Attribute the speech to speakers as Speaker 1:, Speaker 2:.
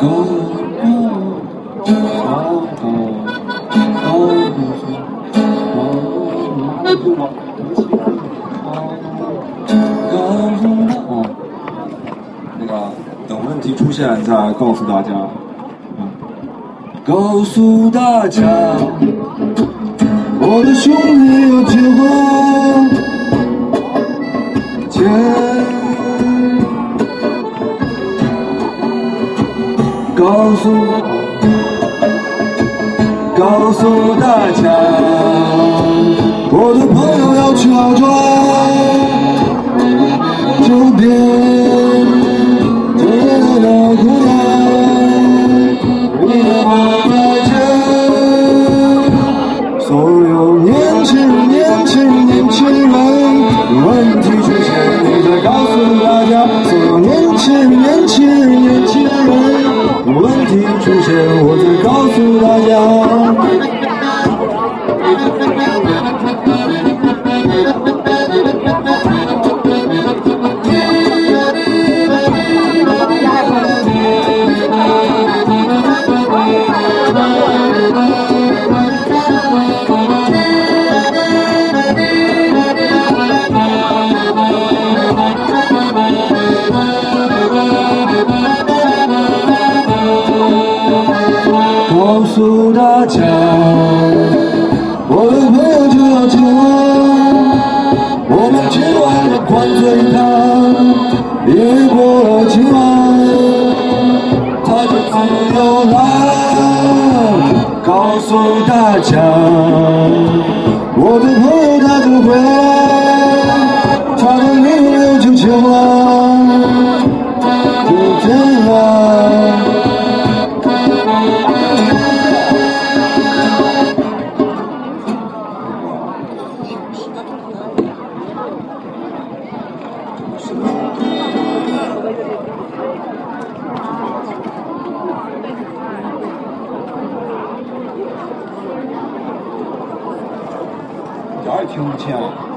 Speaker 1: 告诉告诉大家，那等问题出现再告诉大家。我的兄弟啊，绝不。告诉告诉大家我的朋友要去澳洲。灌醉他越过了今晚他就自由了。告诉大家。哪也听不
Speaker 2: 清。